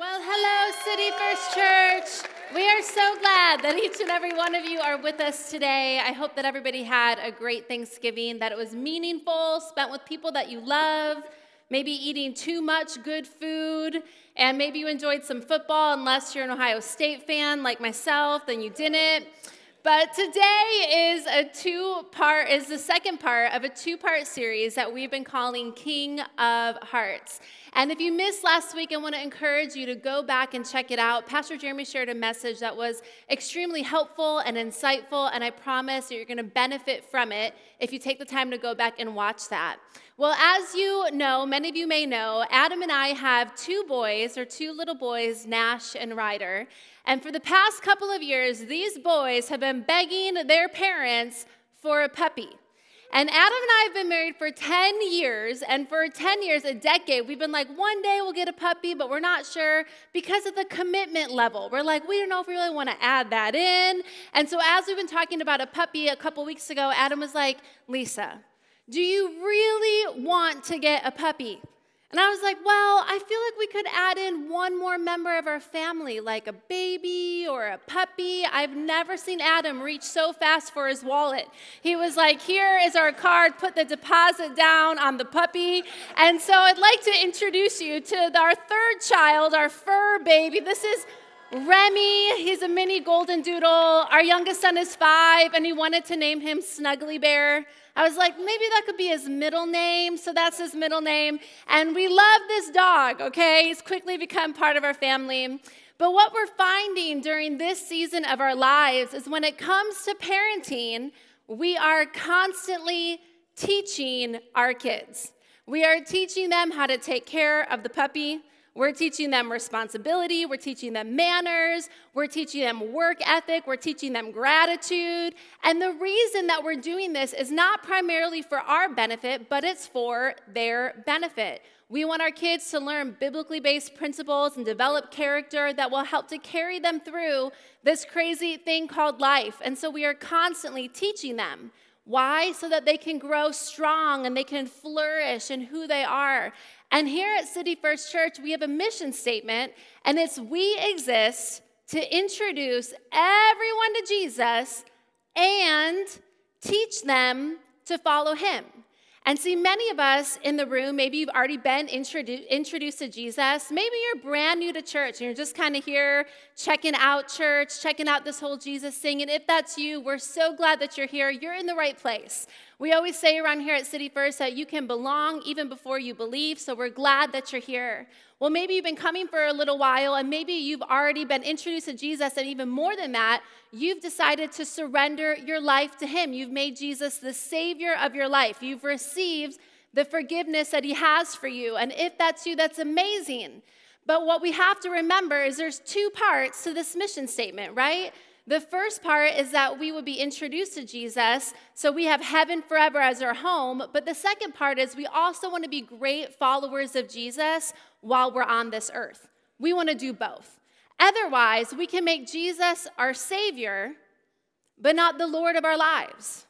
Well, hello, City First Church. We are so glad that each and every one of you are with us today. I hope that everybody had a great Thanksgiving, that it was meaningful, spent with people that you love, maybe eating too much good food, and maybe you enjoyed some football, unless you're an Ohio State fan like myself, then you didn't. But today is a two part, is the second part of a two part series that we've been calling King of Hearts. And if you missed last week, I want to encourage you to go back and check it out. Pastor Jeremy shared a message that was extremely helpful and insightful, and I promise you're going to benefit from it if you take the time to go back and watch that. Well, as you know, many of you may know, Adam and I have two boys, or two little boys, Nash and Ryder. And for the past couple of years, these boys have been begging their parents for a puppy. And Adam and I have been married for 10 years, and for 10 years, a decade, we've been like, one day we'll get a puppy, but we're not sure because of the commitment level. We're like, we don't know if we really want to add that in. And so, as we've been talking about a puppy a couple weeks ago, Adam was like, Lisa, do you really want to get a puppy? And I was like, well, I feel like we could add in one more member of our family, like a baby or a puppy. I've never seen Adam reach so fast for his wallet. He was like, here is our card, put the deposit down on the puppy. And so I'd like to introduce you to our third child, our fur baby. This is Remy, he's a mini golden doodle. Our youngest son is five, and he wanted to name him Snuggly Bear. I was like, maybe that could be his middle name, so that's his middle name. And we love this dog, okay? He's quickly become part of our family. But what we're finding during this season of our lives is when it comes to parenting, we are constantly teaching our kids. We are teaching them how to take care of the puppy. We're teaching them responsibility. We're teaching them manners. We're teaching them work ethic. We're teaching them gratitude. And the reason that we're doing this is not primarily for our benefit, but it's for their benefit. We want our kids to learn biblically based principles and develop character that will help to carry them through this crazy thing called life. And so we are constantly teaching them. Why? So that they can grow strong and they can flourish in who they are. And here at City First Church, we have a mission statement, and it's we exist to introduce everyone to Jesus and teach them to follow him. And see, many of us in the room, maybe you've already been introdu- introduced to Jesus. Maybe you're brand new to church and you're just kind of here checking out church, checking out this whole Jesus thing. And if that's you, we're so glad that you're here. You're in the right place. We always say around here at City First that you can belong even before you believe, so we're glad that you're here. Well, maybe you've been coming for a little while, and maybe you've already been introduced to Jesus, and even more than that, you've decided to surrender your life to Him. You've made Jesus the Savior of your life. You've received the forgiveness that He has for you. And if that's you, that's amazing. But what we have to remember is there's two parts to this mission statement, right? The first part is that we would be introduced to Jesus, so we have heaven forever as our home. But the second part is we also want to be great followers of Jesus while we're on this earth. We want to do both. Otherwise, we can make Jesus our Savior, but not the Lord of our lives.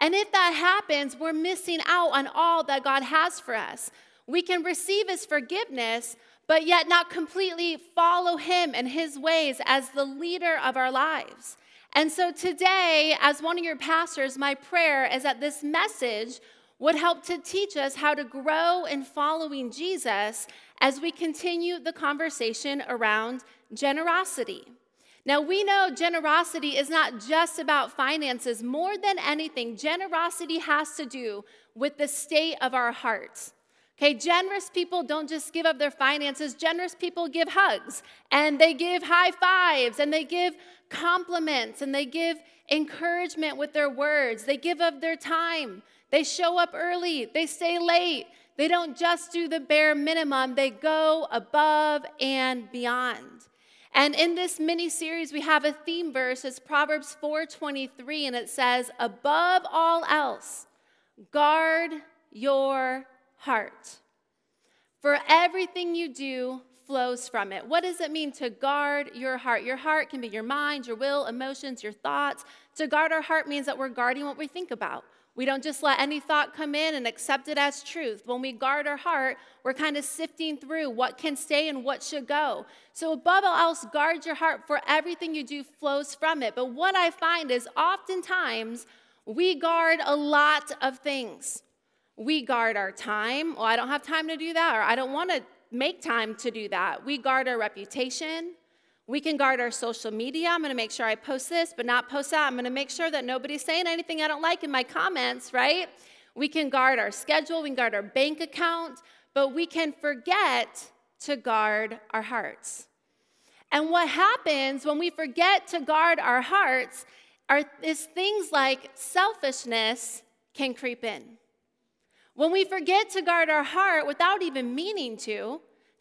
And if that happens, we're missing out on all that God has for us. We can receive His forgiveness, but yet not completely follow him and his ways as the leader of our lives. And so today, as one of your pastors, my prayer is that this message would help to teach us how to grow in following Jesus as we continue the conversation around generosity. Now, we know generosity is not just about finances. More than anything, generosity has to do with the state of our hearts. Okay, generous people don't just give up their finances, generous people give hugs and they give high fives and they give compliments and they give encouragement with their words. They give up their time. They show up early, they stay late. They don't just do the bare minimum, they go above and beyond. And in this mini series, we have a theme verse. It's Proverbs 4:23, and it says, Above all else, guard your heart. For everything you do flows from it. What does it mean to guard your heart? Your heart can be your mind, your will, emotions, your thoughts. To guard our heart means that we're guarding what we think about, We don't just let any thought come in and accept it as truth. When we guard our heart, we're kind of sifting through what can stay and what should go. So, above all else, guard your heart, for everything you do flows from it. But what I find is oftentimes we guard a lot of things. We guard our time. Well, I don't have time to do that, or I don't want to make time to do that. We guard our reputation. We can guard our social media. I'm going to make sure I post this, but not post that. I'm going to make sure that nobody's saying anything I don't like in my comments, right? We can guard our schedule. We can guard our bank account, but we can forget to guard our hearts. And what happens when we forget to guard our hearts are, is things like selfishness can creep in. When we forget to guard our heart without even meaning to,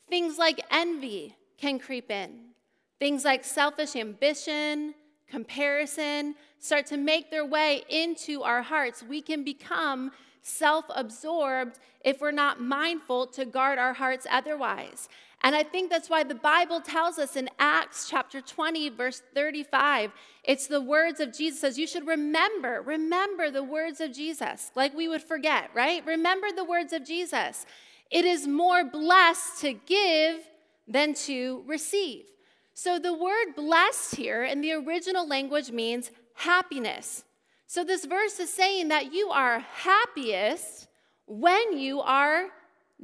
things like envy can creep in. Things like selfish ambition, comparison start to make their way into our hearts. We can become self absorbed if we're not mindful to guard our hearts otherwise. And I think that's why the Bible tells us in Acts chapter 20, verse 35, it's the words of Jesus says, You should remember, remember the words of Jesus, like we would forget, right? Remember the words of Jesus. It is more blessed to give than to receive. So the word blessed here in the original language means happiness. So this verse is saying that you are happiest when you are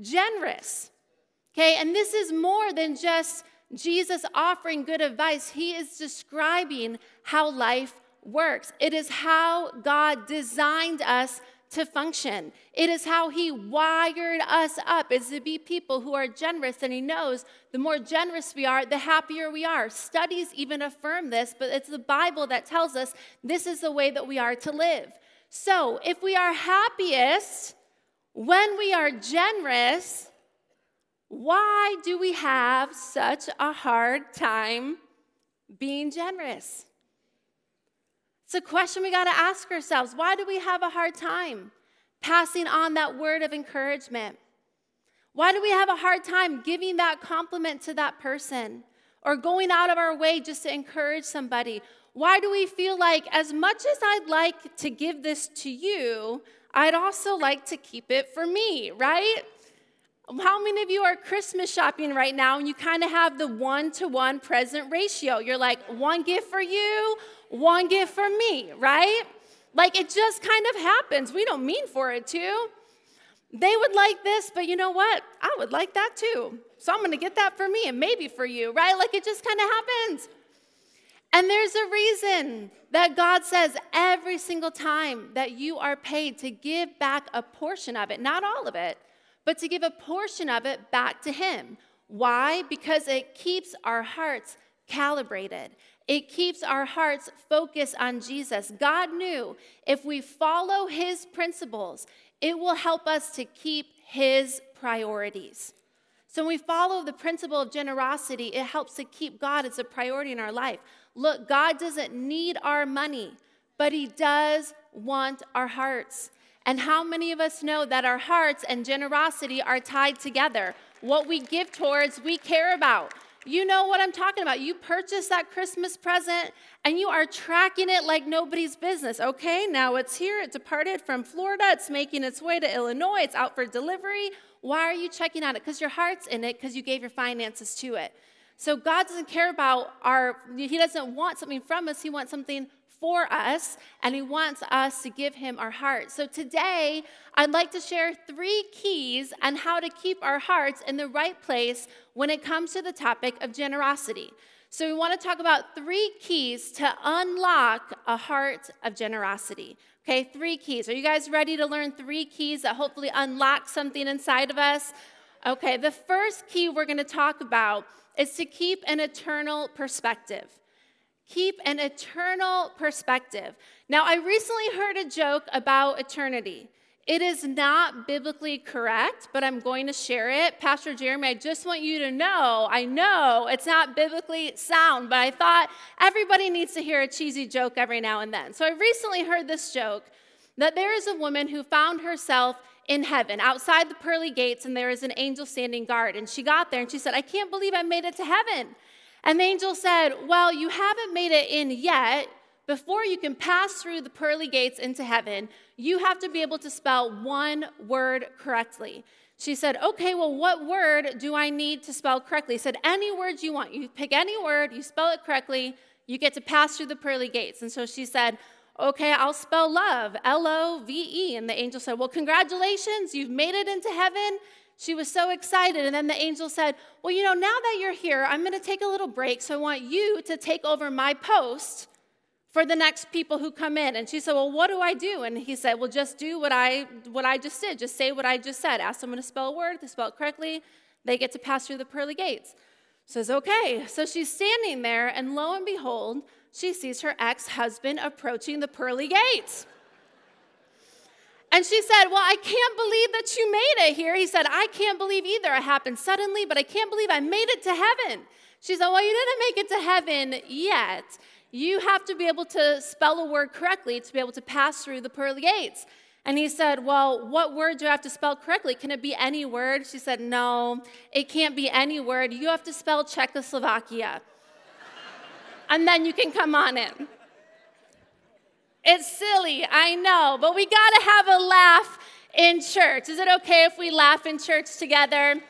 generous. Okay, and this is more than just Jesus offering good advice. He is describing how life works. It is how God designed us to function. It is how He wired us up, is to be people who are generous. And He knows the more generous we are, the happier we are. Studies even affirm this, but it's the Bible that tells us this is the way that we are to live. So if we are happiest when we are generous, why do we have such a hard time being generous? It's a question we got to ask ourselves. Why do we have a hard time passing on that word of encouragement? Why do we have a hard time giving that compliment to that person or going out of our way just to encourage somebody? Why do we feel like, as much as I'd like to give this to you, I'd also like to keep it for me, right? How many of you are Christmas shopping right now and you kind of have the one to one present ratio? You're like, one gift for you, one gift for me, right? Like it just kind of happens. We don't mean for it to. They would like this, but you know what? I would like that too. So I'm gonna get that for me and maybe for you, right? Like it just kind of happens. And there's a reason that God says every single time that you are paid to give back a portion of it, not all of it but to give a portion of it back to Him. Why? Because it keeps our hearts calibrated. It keeps our hearts focused on Jesus. God knew if we follow His principles, it will help us to keep His priorities. So when we follow the principle of generosity, it helps to keep God as a priority in our life. Look, God doesn't need our money, but He does want our hearts. And how many of us know that our hearts and generosity are tied together? What we give towards, we care about. You know what I'm talking about. You purchase that Christmas present and you are tracking it like nobody's business. Okay, now it's here. It departed from Florida. It's making its way to Illinois. It's out for delivery. Why are you checking on it? Because your heart's in it, because you gave your finances to it. So God doesn't care about our, He doesn't want something from us. He wants something for us, and He wants us to give Him our heart. So today, I'd like to share three keys on how to keep our hearts in the right place when it comes to the topic of generosity. So, we want to talk about three keys to unlock a heart of generosity. Okay, three keys. Are you guys ready to learn three keys that hopefully unlock something inside of us? Okay, the first key we're going to talk about is to keep an eternal perspective. Keep an eternal perspective. Now, I recently heard a joke about eternity. It is not biblically correct, but I'm going to share it. Pastor Jeremy, I just want you to know I know it's not biblically sound, but I thought everybody needs to hear a cheesy joke every now and then. So I recently heard this joke that there is a woman who found herself in heaven outside the pearly gates, and there is an angel standing guard. And she got there and she said, I can't believe I made it to heaven. And the angel said, Well, you haven't made it in yet, before you can pass through the pearly gates into heaven, you have to be able to spell one word correctly. She said, Okay, well, what word do I need to spell correctly? He said, Any words you want. You pick any word, you spell it correctly, you get to pass through the pearly gates. And so she said, Okay, I'll spell love, L O V E. And the angel said, Well, congratulations, you've made it into heaven. She was so excited. And then the angel said, Well, you know, now that you're here, I'm going to take a little break. So I want you to take over my post for the next people who come in. And she said, Well, what do I do? And he said, Well, just do what I what I just did. Just say what I just said. Ask someone to spell a word, they spell it correctly, they get to pass through the pearly gates. Says, okay. So she's standing there, and lo and behold, she sees her ex-husband approaching the pearly gates. And she said, Well, I can't believe that you made it here. He said, I can't believe either. It happened suddenly, but I can't believe I made it to heaven. She said, Well, you didn't make it to heaven yet you have to be able to spell a word correctly to be able to pass through the pearly gates. And he said, Well, what word do I have to spell correctly? Can it be any word? She said, No, it can't be any word. You have to spell Czechoslovakia. and then you can come on in. It's silly, I know, but we gotta have a laugh in church. Is it okay if we laugh in church together?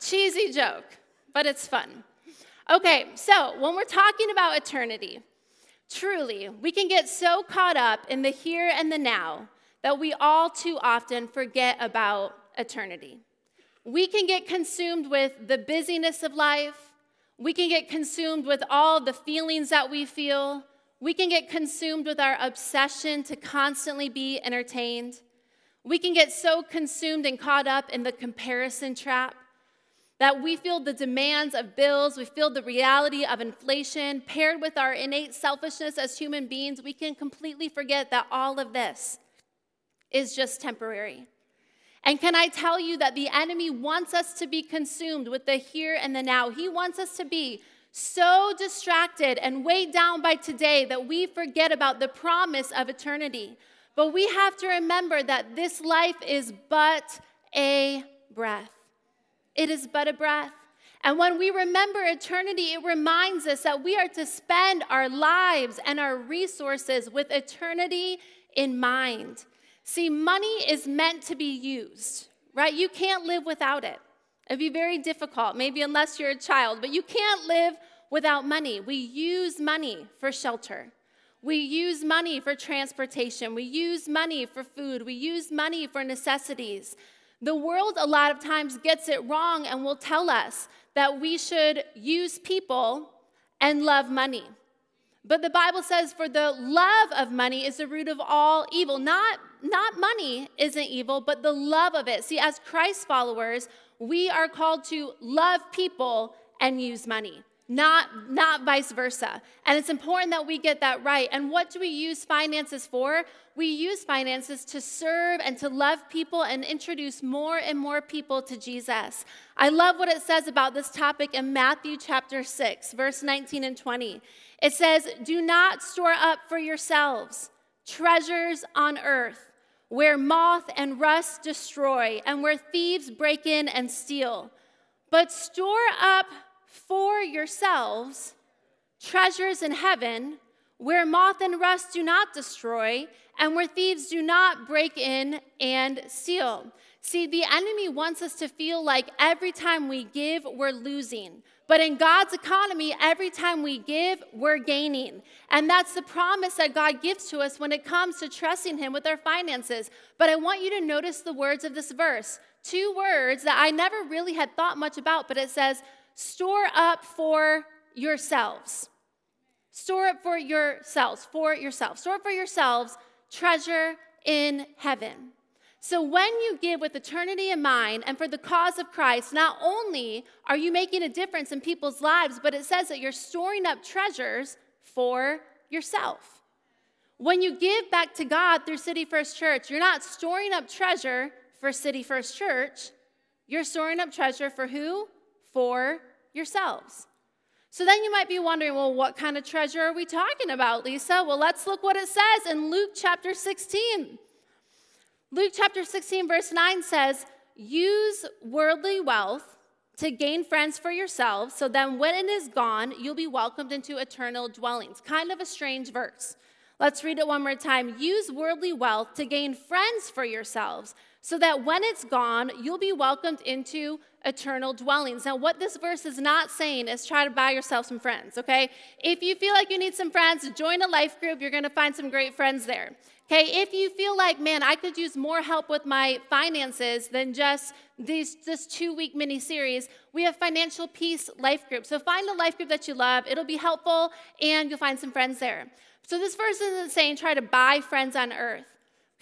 Cheesy joke, but it's fun. Okay, so when we're talking about eternity, truly, we can get so caught up in the here and the now that we all too often forget about eternity. We can get consumed with the busyness of life. We can get consumed with all the feelings that we feel. We can get consumed with our obsession to constantly be entertained. We can get so consumed and caught up in the comparison trap that we feel the demands of bills, we feel the reality of inflation, paired with our innate selfishness as human beings, we can completely forget that all of this is just temporary. And can I tell you that the enemy wants us to be consumed with the here and the now? He wants us to be so distracted and weighed down by today that we forget about the promise of eternity. But we have to remember that this life is but a breath. It is but a breath. And when we remember eternity, it reminds us that we are to spend our lives and our resources with eternity in mind. See, money is meant to be used, right? You can't live without it. It'd be very difficult, maybe unless you're a child, but you can't live without money. We use money for shelter. We use money for transportation. We use money for food. We use money for necessities. The world, a lot of times, gets it wrong and will tell us that we should use people and love money. But the Bible says, for the love of money is the root of all evil. Not, not money isn't evil, but the love of it. See, as Christ followers, we are called to love people and use money not, not vice versa. And it's important that we get that right. And what do we use finances for? We use finances to serve and to love people and introduce more and more people to Jesus. I love what it says about this topic in Matthew chapter 6, verse 19 and 20. It says, Do not store up for yourselves treasures on earth where moth and rust destroy and where thieves break in and steal, but store up for yourselves treasures in heaven where moth and rust do not destroy and where thieves do not break in and steal. See, the enemy wants us to feel like every time we give, we're losing. But in God's economy, every time we give, we're gaining. And that's the promise that God gives to us when it comes to trusting Him with our finances. But I want you to notice the words of this verse two words that I never really had thought much about, but it says, store up for yourselves. Store up for yourselves, for yourselves. Store up for yourselves treasure in heaven. So, when you give with eternity in mind and for the cause of Christ, not only are you making a difference in people's lives, but it says that you're storing up treasures for yourself. When you give back to God through City First Church, you're not storing up treasure for City First Church, you're storing up treasure for who? for yourselves. So then you might be wondering, well, what kind of treasure are we talking about, Lisa? Well, let's look what it says in Luke chapter 16. Luke chapter 16, verse 9 says, Use worldly wealth to gain friends for yourselves, so then when it is gone, you'll be welcomed into eternal dwellings. Kind of a strange verse. Let's read it one more time. Use worldly wealth to gain friends for yourselves, so that when it's gone, you'll be welcomed into eternal dwellings. Now, what this verse is not saying is try to buy yourself some friends, okay? If you feel like you need some friends, join a life group. You're gonna find some great friends there. Okay, if you feel like, man, I could use more help with my finances than just these this two-week mini series, we have financial peace life group. So find a life group that you love. It'll be helpful, and you'll find some friends there. So this verse isn't saying try to buy friends on earth.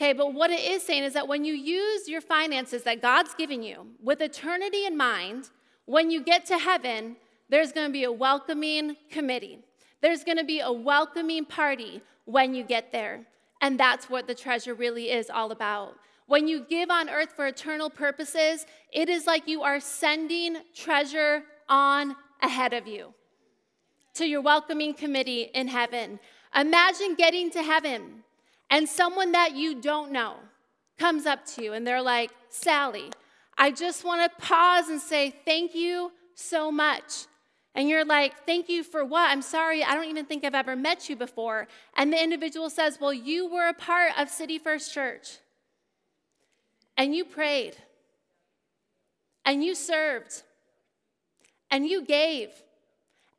Okay, but what it is saying is that when you use your finances that God's given you with eternity in mind, when you get to heaven, there's going to be a welcoming committee. There's going to be a welcoming party when you get there. And that's what the treasure really is all about. When you give on earth for eternal purposes, it is like you are sending treasure on ahead of you to your welcoming committee in heaven. Imagine getting to heaven and someone that you don't know comes up to you and they're like, Sally, I just want to pause and say thank you so much. And you're like, thank you for what? I'm sorry, I don't even think I've ever met you before. And the individual says, well, you were a part of City First Church. And you prayed. And you served. And you gave.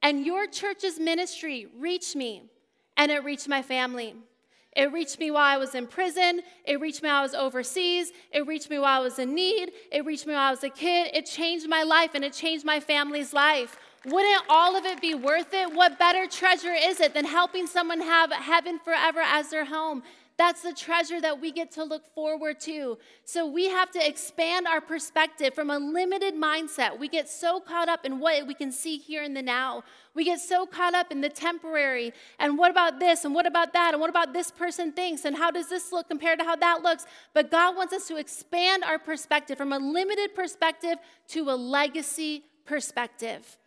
And your church's ministry reached me. And it reached my family. It reached me while I was in prison. It reached me while I was overseas. It reached me while I was in need. It reached me while I was a kid. It changed my life and it changed my family's life. Wouldn't all of it be worth it? What better treasure is it than helping someone have heaven forever as their home? That's the treasure that we get to look forward to. So we have to expand our perspective from a limited mindset. We get so caught up in what we can see here in the now. We get so caught up in the temporary and what about this and what about that and what about this person thinks and how does this look compared to how that looks. But God wants us to expand our perspective from a limited perspective to a legacy perspective.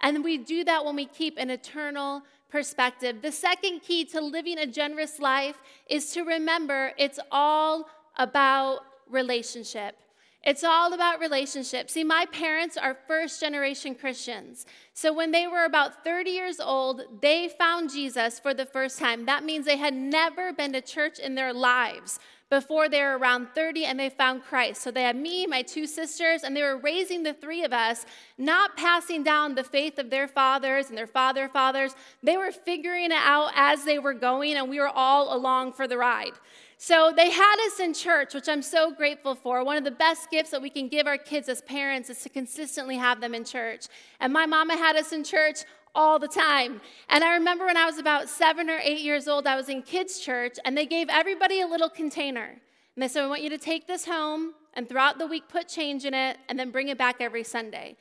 And we do that when we keep an eternal perspective. The second key to living a generous life is to remember it's all about relationship. It's all about relationships. See, my parents are first generation Christians. So when they were about 30 years old, they found Jesus for the first time. That means they had never been to church in their lives before they were around 30 and they found Christ. So they had me, my two sisters, and they were raising the three of us, not passing down the faith of their fathers and their father fathers. They were figuring it out as they were going, and we were all along for the ride. So they had us in church, which I'm so grateful for. One of the best gifts that we can give our kids as parents is to consistently have them in church. And my mama had us in church all the time. And I remember when I was about seven or eight years old, I was in kids' church, and they gave everybody a little container. And they said, I want you to take this home and throughout the week put change in it and then bring it back every Sunday.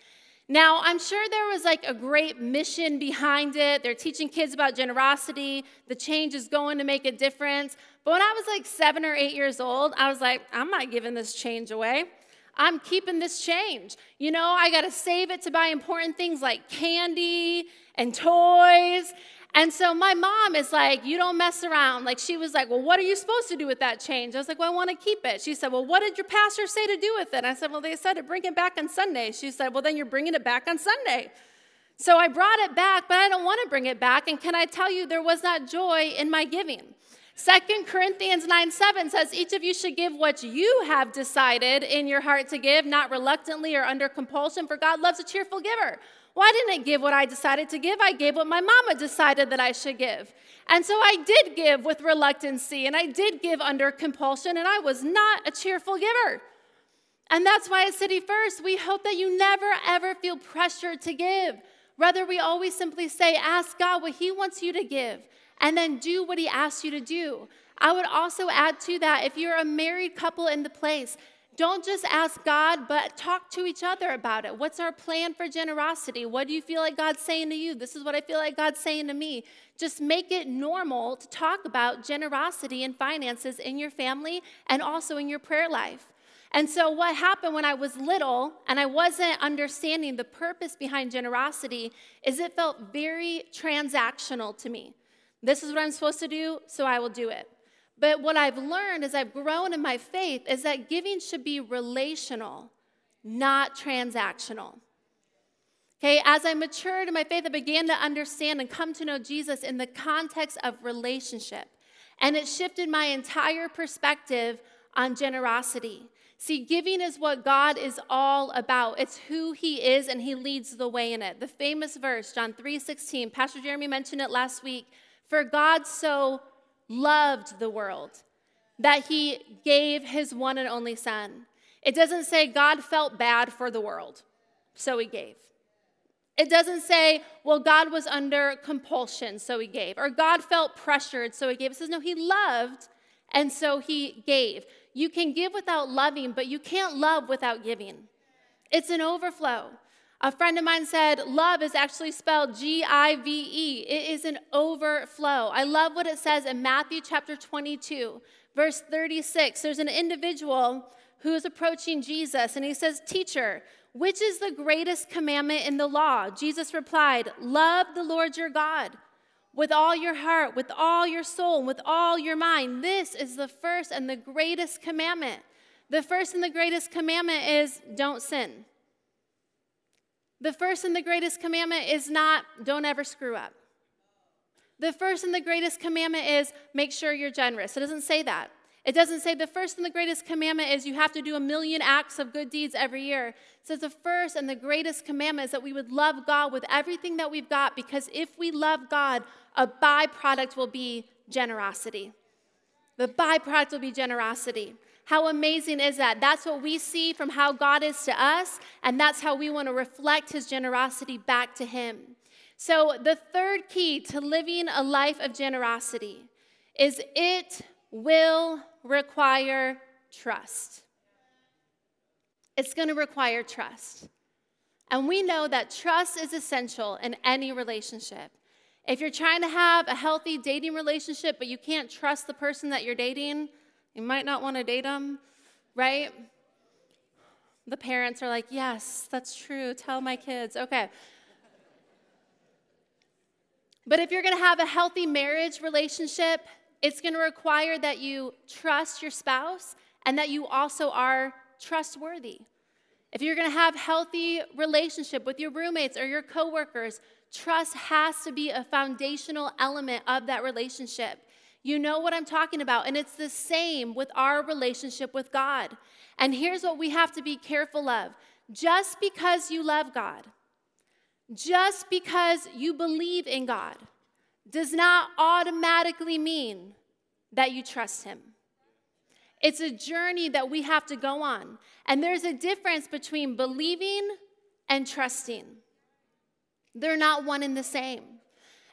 Now, I'm sure there was like a great mission behind it. They're teaching kids about generosity. The change is going to make a difference. But when I was like seven or eight years old, I was like, I'm not giving this change away. I'm keeping this change. You know, I got to save it to buy important things like candy and toys. And so my mom is like, You don't mess around. Like, she was like, Well, what are you supposed to do with that change? I was like, Well, I want to keep it. She said, Well, what did your pastor say to do with it? I said, Well, they said to bring it back on Sunday. She said, Well, then you're bringing it back on Sunday. So I brought it back, but I don't want to bring it back. And can I tell you, there was not joy in my giving. Second Corinthians 9 7 says, Each of you should give what you have decided in your heart to give, not reluctantly or under compulsion, for God loves a cheerful giver. I didn't I give what I decided to give. I gave what my mama decided that I should give. And so I did give with reluctancy, and I did give under compulsion, and I was not a cheerful giver. And that's why at City First, we hope that you never, ever feel pressured to give. Rather, we always simply say, Ask God what He wants you to give and then do what he asks you to do. I would also add to that if you're a married couple in the place, don't just ask God, but talk to each other about it. What's our plan for generosity? What do you feel like God's saying to you? This is what I feel like God's saying to me. Just make it normal to talk about generosity and finances in your family and also in your prayer life. And so, what happened when I was little and I wasn't understanding the purpose behind generosity is it felt very transactional to me. This is what I'm supposed to do, so I will do it. But what I've learned as I've grown in my faith is that giving should be relational, not transactional. Okay, as I matured in my faith, I began to understand and come to know Jesus in the context of relationship. And it shifted my entire perspective on generosity. See, giving is what God is all about. It's who he is and he leads the way in it. The famous verse, John 3:16, Pastor Jeremy mentioned it last week, for God so loved the world that he gave his one and only son. It doesn't say God felt bad for the world, so he gave. It doesn't say, well, God was under compulsion, so he gave, or God felt pressured, so he gave. It says, no, he loved, and so he gave. You can give without loving, but you can't love without giving. It's an overflow. A friend of mine said, love is actually spelled G I V E. It is an overflow. I love what it says in Matthew chapter 22, verse 36. There's an individual who is approaching Jesus, and he says, Teacher, which is the greatest commandment in the law? Jesus replied, Love the Lord your God with all your heart, with all your soul, with all your mind. This is the first and the greatest commandment. The first and the greatest commandment is don't sin. The first and the greatest commandment is not don't ever screw up. The first and the greatest commandment is make sure you're generous. It doesn't say that. It doesn't say the first and the greatest commandment is you have to do a million acts of good deeds every year. It says the first and the greatest commandment is that we would love God with everything that we've got because if we love God, a byproduct will be generosity. The byproduct will be generosity. How amazing is that? That's what we see from how God is to us, and that's how we want to reflect his generosity back to him. So, the third key to living a life of generosity is it will require trust. It's going to require trust. And we know that trust is essential in any relationship. If you're trying to have a healthy dating relationship, but you can't trust the person that you're dating, you might not want to date them, right? The parents are like, yes, that's true. Tell my kids. Okay. But if you're going to have a healthy marriage relationship, it's going to require that you trust your spouse and that you also are trustworthy. If you're going to have healthy relationship with your roommates or your coworkers, trust has to be a foundational element of that relationship. You know what I'm talking about, and it's the same with our relationship with God. And here's what we have to be careful of. Just because you love God, just because you believe in God, does not automatically mean that you trust Him. It's a journey that we have to go on. And there's a difference between believing and trusting, they're not one and the same.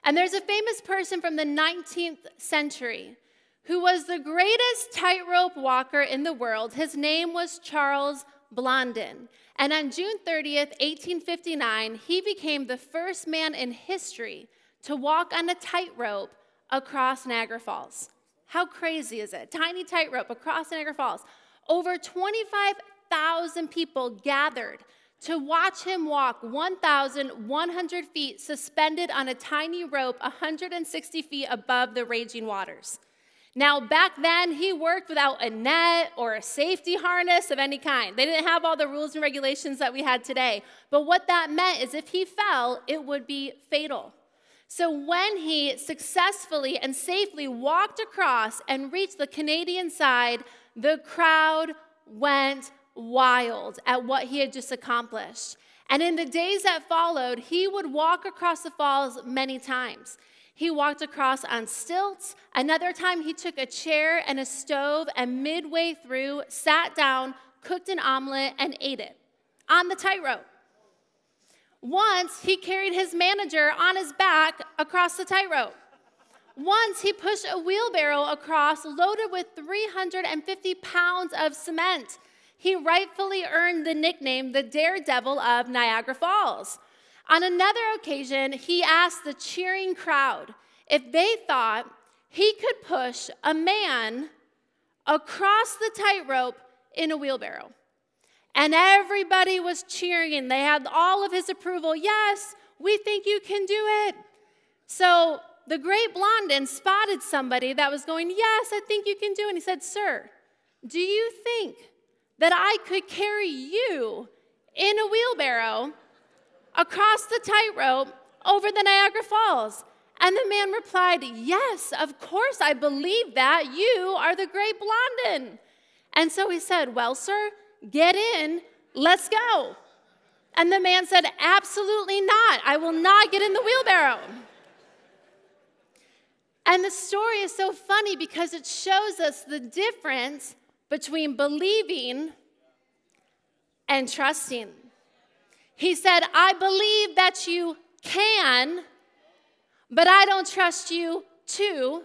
And there's a famous person from the 19th century who was the greatest tightrope walker in the world. His name was Charles Blondin. And on June 30th, 1859, he became the first man in history to walk on a tightrope across Niagara Falls. How crazy is it? Tiny tightrope across Niagara Falls. Over 25,000 people gathered to watch him walk 1,100 feet suspended on a tiny rope 160 feet above the raging waters. Now, back then, he worked without a net or a safety harness of any kind. They didn't have all the rules and regulations that we had today. But what that meant is if he fell, it would be fatal. So when he successfully and safely walked across and reached the Canadian side, the crowd went wild at what he had just accomplished. And in the days that followed, he would walk across the falls many times. He walked across on stilts. Another time, he took a chair and a stove and midway through sat down, cooked an omelet, and ate it on the tightrope. Once he carried his manager on his back across the tightrope. Once he pushed a wheelbarrow across loaded with 350 pounds of cement. He rightfully earned the nickname the Daredevil of Niagara Falls. On another occasion, he asked the cheering crowd if they thought he could push a man across the tightrope in a wheelbarrow. And everybody was cheering. They had all of his approval. Yes, we think you can do it. So the great Blondin spotted somebody that was going, Yes, I think you can do it. And he said, Sir, do you think that I could carry you in a wheelbarrow across the tightrope over the Niagara Falls? And the man replied, Yes, of course, I believe that. You are the great Blondin. And so he said, Well, sir, get in, let's go. And the man said, Absolutely not. I will not get in the wheelbarrow. And the story is so funny because it shows us the difference between believing and trusting. He said, I believe that you can, but I don't trust you to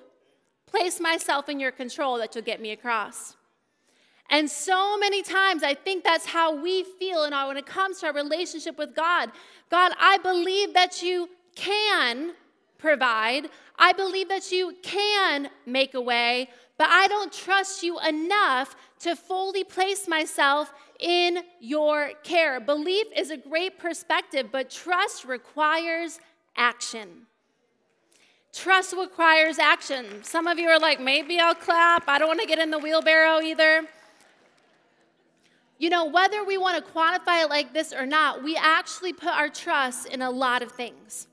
place myself in your control that you'll get me across. And so many times, I think that's how we feel in our, when it comes to our relationship with God. God, I believe that you can provide. I believe that you can make a way, but I don't trust you enough to fully place myself in your care. Belief is a great perspective, but trust requires action. Trust requires action. Some of you are like, maybe I'll clap. I don't want to get in the wheelbarrow either. You know, whether we want to quantify it like this or not, we actually put our trust in a lot of things.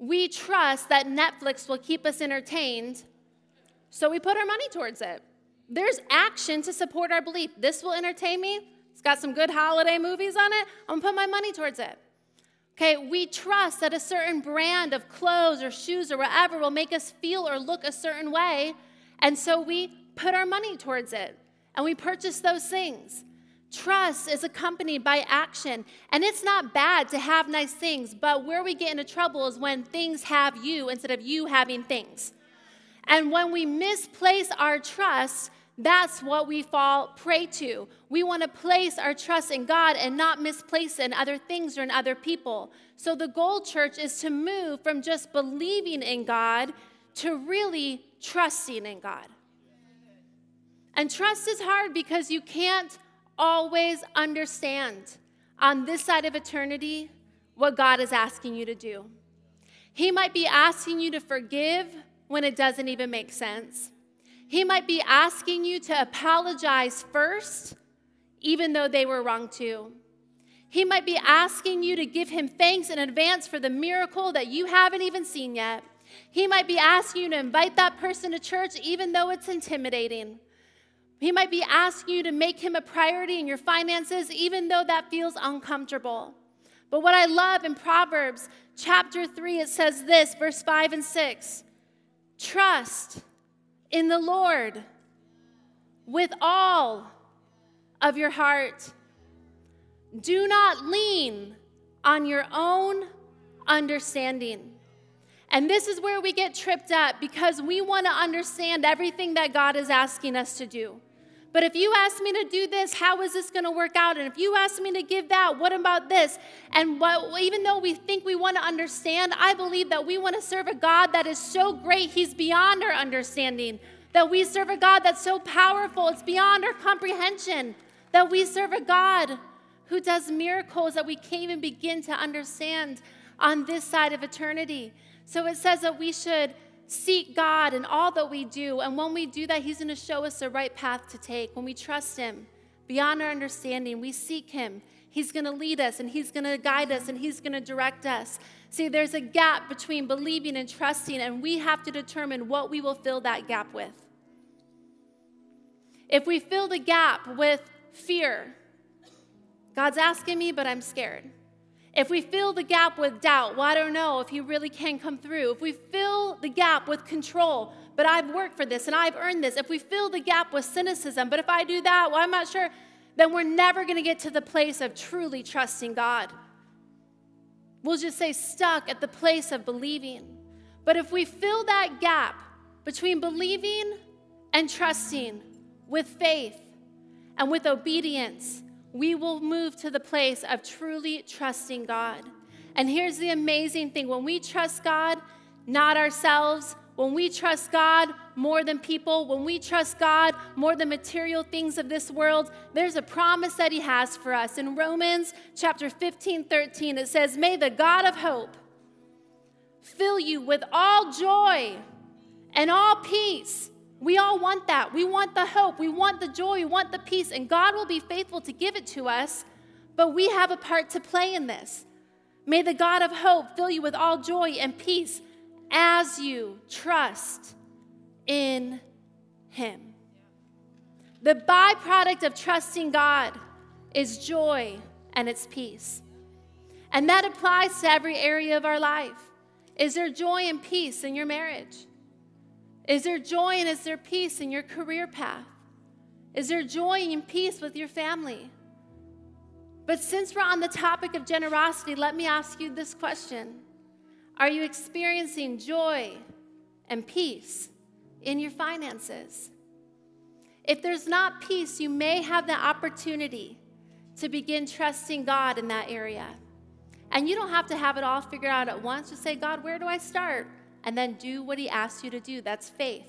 We trust that Netflix will keep us entertained, so we put our money towards it. There's action to support our belief. This will entertain me. It's got some good holiday movies on it. I'm gonna put my money towards it. Okay, we trust that a certain brand of clothes or shoes or whatever will make us feel or look a certain way. And so we put our money towards it and we purchase those things. Trust is accompanied by action. And it's not bad to have nice things, but where we get into trouble is when things have you instead of you having things. And when we misplace our trust, that's what we fall prey to. We want to place our trust in God and not misplace it in other things or in other people. So the goal, church, is to move from just believing in God to really trusting in God. And trust is hard because you can't always understand on this side of eternity what God is asking you to do. He might be asking you to forgive when it doesn't even make sense. He might be asking you to apologize first, even though they were wrong too. He might be asking you to give him thanks in advance for the miracle that you haven't even seen yet. He might be asking you to invite that person to church, even though it's intimidating. He might be asking you to make him a priority in your finances, even though that feels uncomfortable. But what I love in Proverbs chapter 3, it says this, verse 5 and 6 Trust in the Lord with all of your heart. Do not lean on your own understanding. And this is where we get tripped up because we want to understand everything that God is asking us to do. But if you ask me to do this, how is this going to work out? And if you ask me to give that, what about this? And what, even though we think we want to understand, I believe that we want to serve a God that is so great, He's beyond our understanding. That we serve a God that's so powerful, it's beyond our comprehension. That we serve a God who does miracles that we can't even begin to understand on this side of eternity. So it says that we should seek God in all that we do. And when we do that, He's going to show us the right path to take. When we trust Him beyond our understanding, we seek Him. He's going to lead us and He's going to guide us and He's going to direct us. See, there's a gap between believing and trusting, and we have to determine what we will fill that gap with. If we fill the gap with fear, God's asking me, but I'm scared. If we fill the gap with doubt, well, I don't know if He really can come through. If we fill the gap with control, but I've worked for this and I've earned this. If we fill the gap with cynicism, but if I do that, well, I'm not sure, then we're never going to get to the place of truly trusting God. We'll just say stuck at the place of believing. But if we fill that gap between believing and trusting with faith and with obedience, we will move to the place of truly trusting God. And here's the amazing thing when we trust God, not ourselves, when we trust God more than people, when we trust God more than material things of this world, there's a promise that He has for us. In Romans chapter 15, 13, it says, May the God of hope fill you with all joy and all peace we all want that. We want the hope. We want the joy. We want the peace. And God will be faithful to give it to us, but we have a part to play in this. May the God of hope fill you with all joy and peace as you trust in Him. The byproduct of trusting God is joy and it's peace. And that applies to every area of our life. Is there joy and peace in your marriage? Is there joy and is there peace in your career path? Is there joy and peace with your family? But since we're on the topic of generosity, let me ask you this question Are you experiencing joy and peace in your finances? If there's not peace, you may have the opportunity to begin trusting God in that area. And you don't have to have it all figured out at once. Just say, God, where do I start? And then do what He asks you to do. That's faith,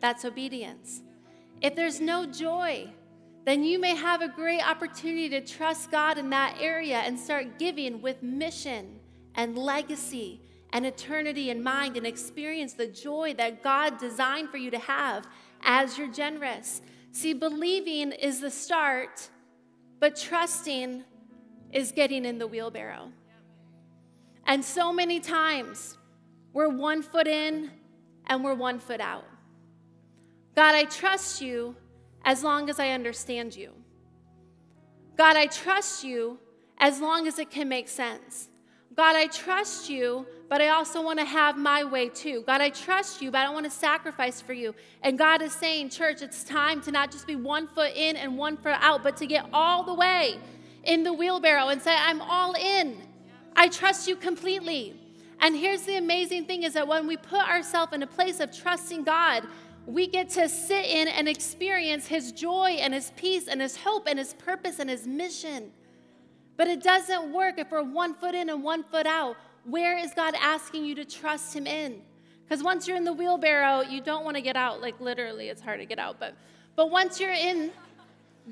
that's obedience. If there's no joy, then you may have a great opportunity to trust God in that area and start giving with mission and legacy and eternity in mind and experience the joy that God designed for you to have as you're generous. See, believing is the start, but trusting is getting in the wheelbarrow. And so many times we're one foot in and we're one foot out. God, I trust you as long as I understand you. God, I trust you as long as it can make sense. God, I trust you, but I also want to have my way too. God, I trust you, but I don't want to sacrifice for you. And God is saying, church, it's time to not just be one foot in and one foot out, but to get all the way in the wheelbarrow and say, I'm all in. I trust you completely. And here's the amazing thing is that when we put ourselves in a place of trusting God, we get to sit in and experience his joy and his peace and his hope and his purpose and his mission. But it doesn't work if we're one foot in and one foot out. Where is God asking you to trust Him in? Because once you're in the wheelbarrow, you don't want to get out. Like literally, it's hard to get out. But, but once you're in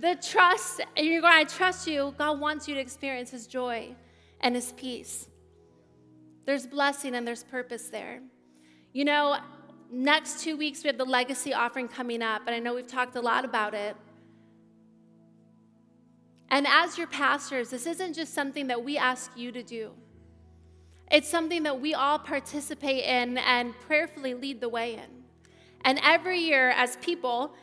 the trust, and you're going, I trust you, God wants you to experience His joy and His peace. There's blessing and there's purpose there. You know, next two weeks we have the legacy offering coming up, and I know we've talked a lot about it. And as your pastors, this isn't just something that we ask you to do. It's something that we all participate in and prayerfully lead the way in. And every year, as people,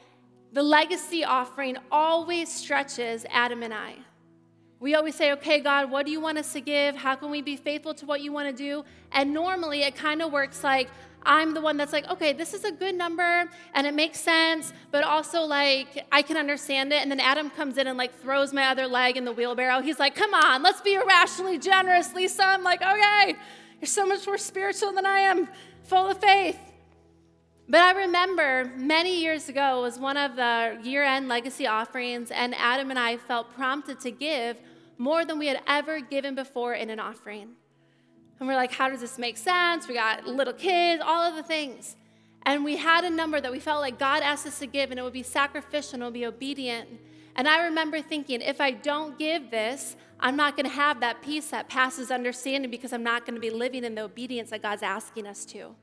the legacy offering always stretches Adam and I. We always say, okay, God, what do you want us to give? How can we be faithful to what you want to do? And normally it kind of works like I'm the one that's like, okay, this is a good number and it makes sense, but also like I can understand it. And then Adam comes in and like throws my other leg in the wheelbarrow. He's like, come on, let's be irrationally generous, Lisa. I'm like, okay, you're so much more spiritual than I am, full of faith. But I remember many years ago was one of the year end legacy offerings, and Adam and I felt prompted to give more than we had ever given before in an offering. And we're like, how does this make sense? We got little kids, all of the things. And we had a number that we felt like God asked us to give, and it would be sacrificial and it would be obedient. And I remember thinking, if I don't give this, I'm not going to have that peace that passes understanding because I'm not going to be living in the obedience that God's asking us to.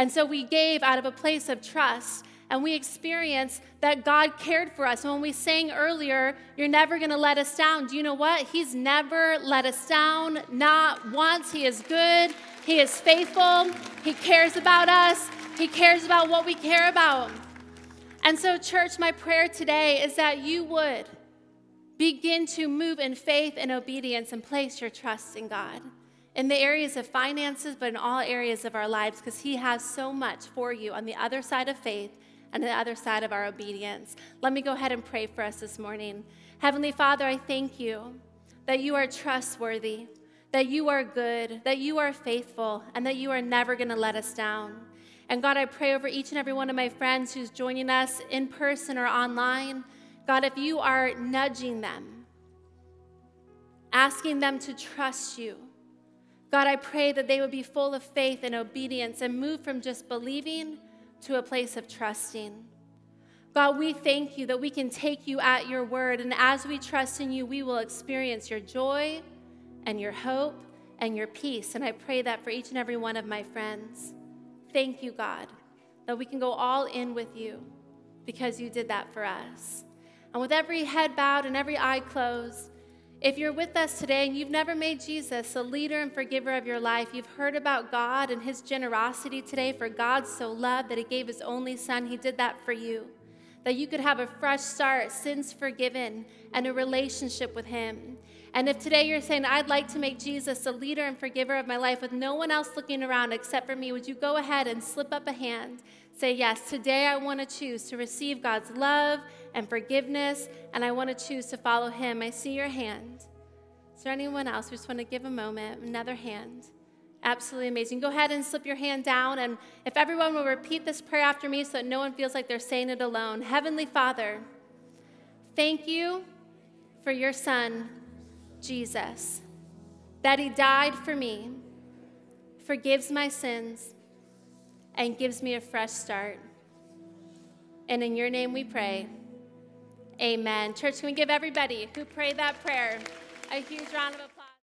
And so we gave out of a place of trust and we experienced that God cared for us. And when we sang earlier, You're never gonna let us down, do you know what? He's never let us down, not once. He is good, He is faithful, He cares about us, He cares about what we care about. And so, church, my prayer today is that you would begin to move in faith and obedience and place your trust in God in the areas of finances, but in all areas of our lives, because He has so much for you on the other side of faith and the other side of our obedience. Let me go ahead and pray for us this morning. Heavenly Father, I thank you that you are trustworthy, that you are good, that you are faithful, and that you are never going to let us down. And God, I pray over each and every one of my friends who's joining us in person or online. God, if you are nudging them, asking them to trust you, God, I pray that they would be full of faith and obedience and move from just believing to a place of trusting. God, we thank you that we can take you at your word, and as we trust in you, we will experience your joy and your hope and your peace. And I pray that for each and every one of my friends. Thank you, God, that we can go all in with you because you did that for us. And with every head bowed and every eye closed, If you're with us today and you've never made Jesus a leader and forgiver of your life, you've heard about God and his generosity today, for God so loved that he gave his only son, he did that for you. That you could have a fresh start, sins forgiven, and a relationship with him. And if today you're saying, I'd like to make Jesus the leader and forgiver of my life with no one else looking around except for me, would you go ahead and slip up a hand? Say, Yes, today I want to choose to receive God's love and forgiveness, and I want to choose to follow Him. I see your hand. Is there anyone else? We just want to give a moment, another hand. Absolutely amazing. Go ahead and slip your hand down. And if everyone will repeat this prayer after me so that no one feels like they're saying it alone Heavenly Father, thank you for your Son, Jesus, that He died for me, forgives my sins, and gives me a fresh start. And in your name we pray. Amen. Church, can we give everybody who prayed that prayer a huge round of applause?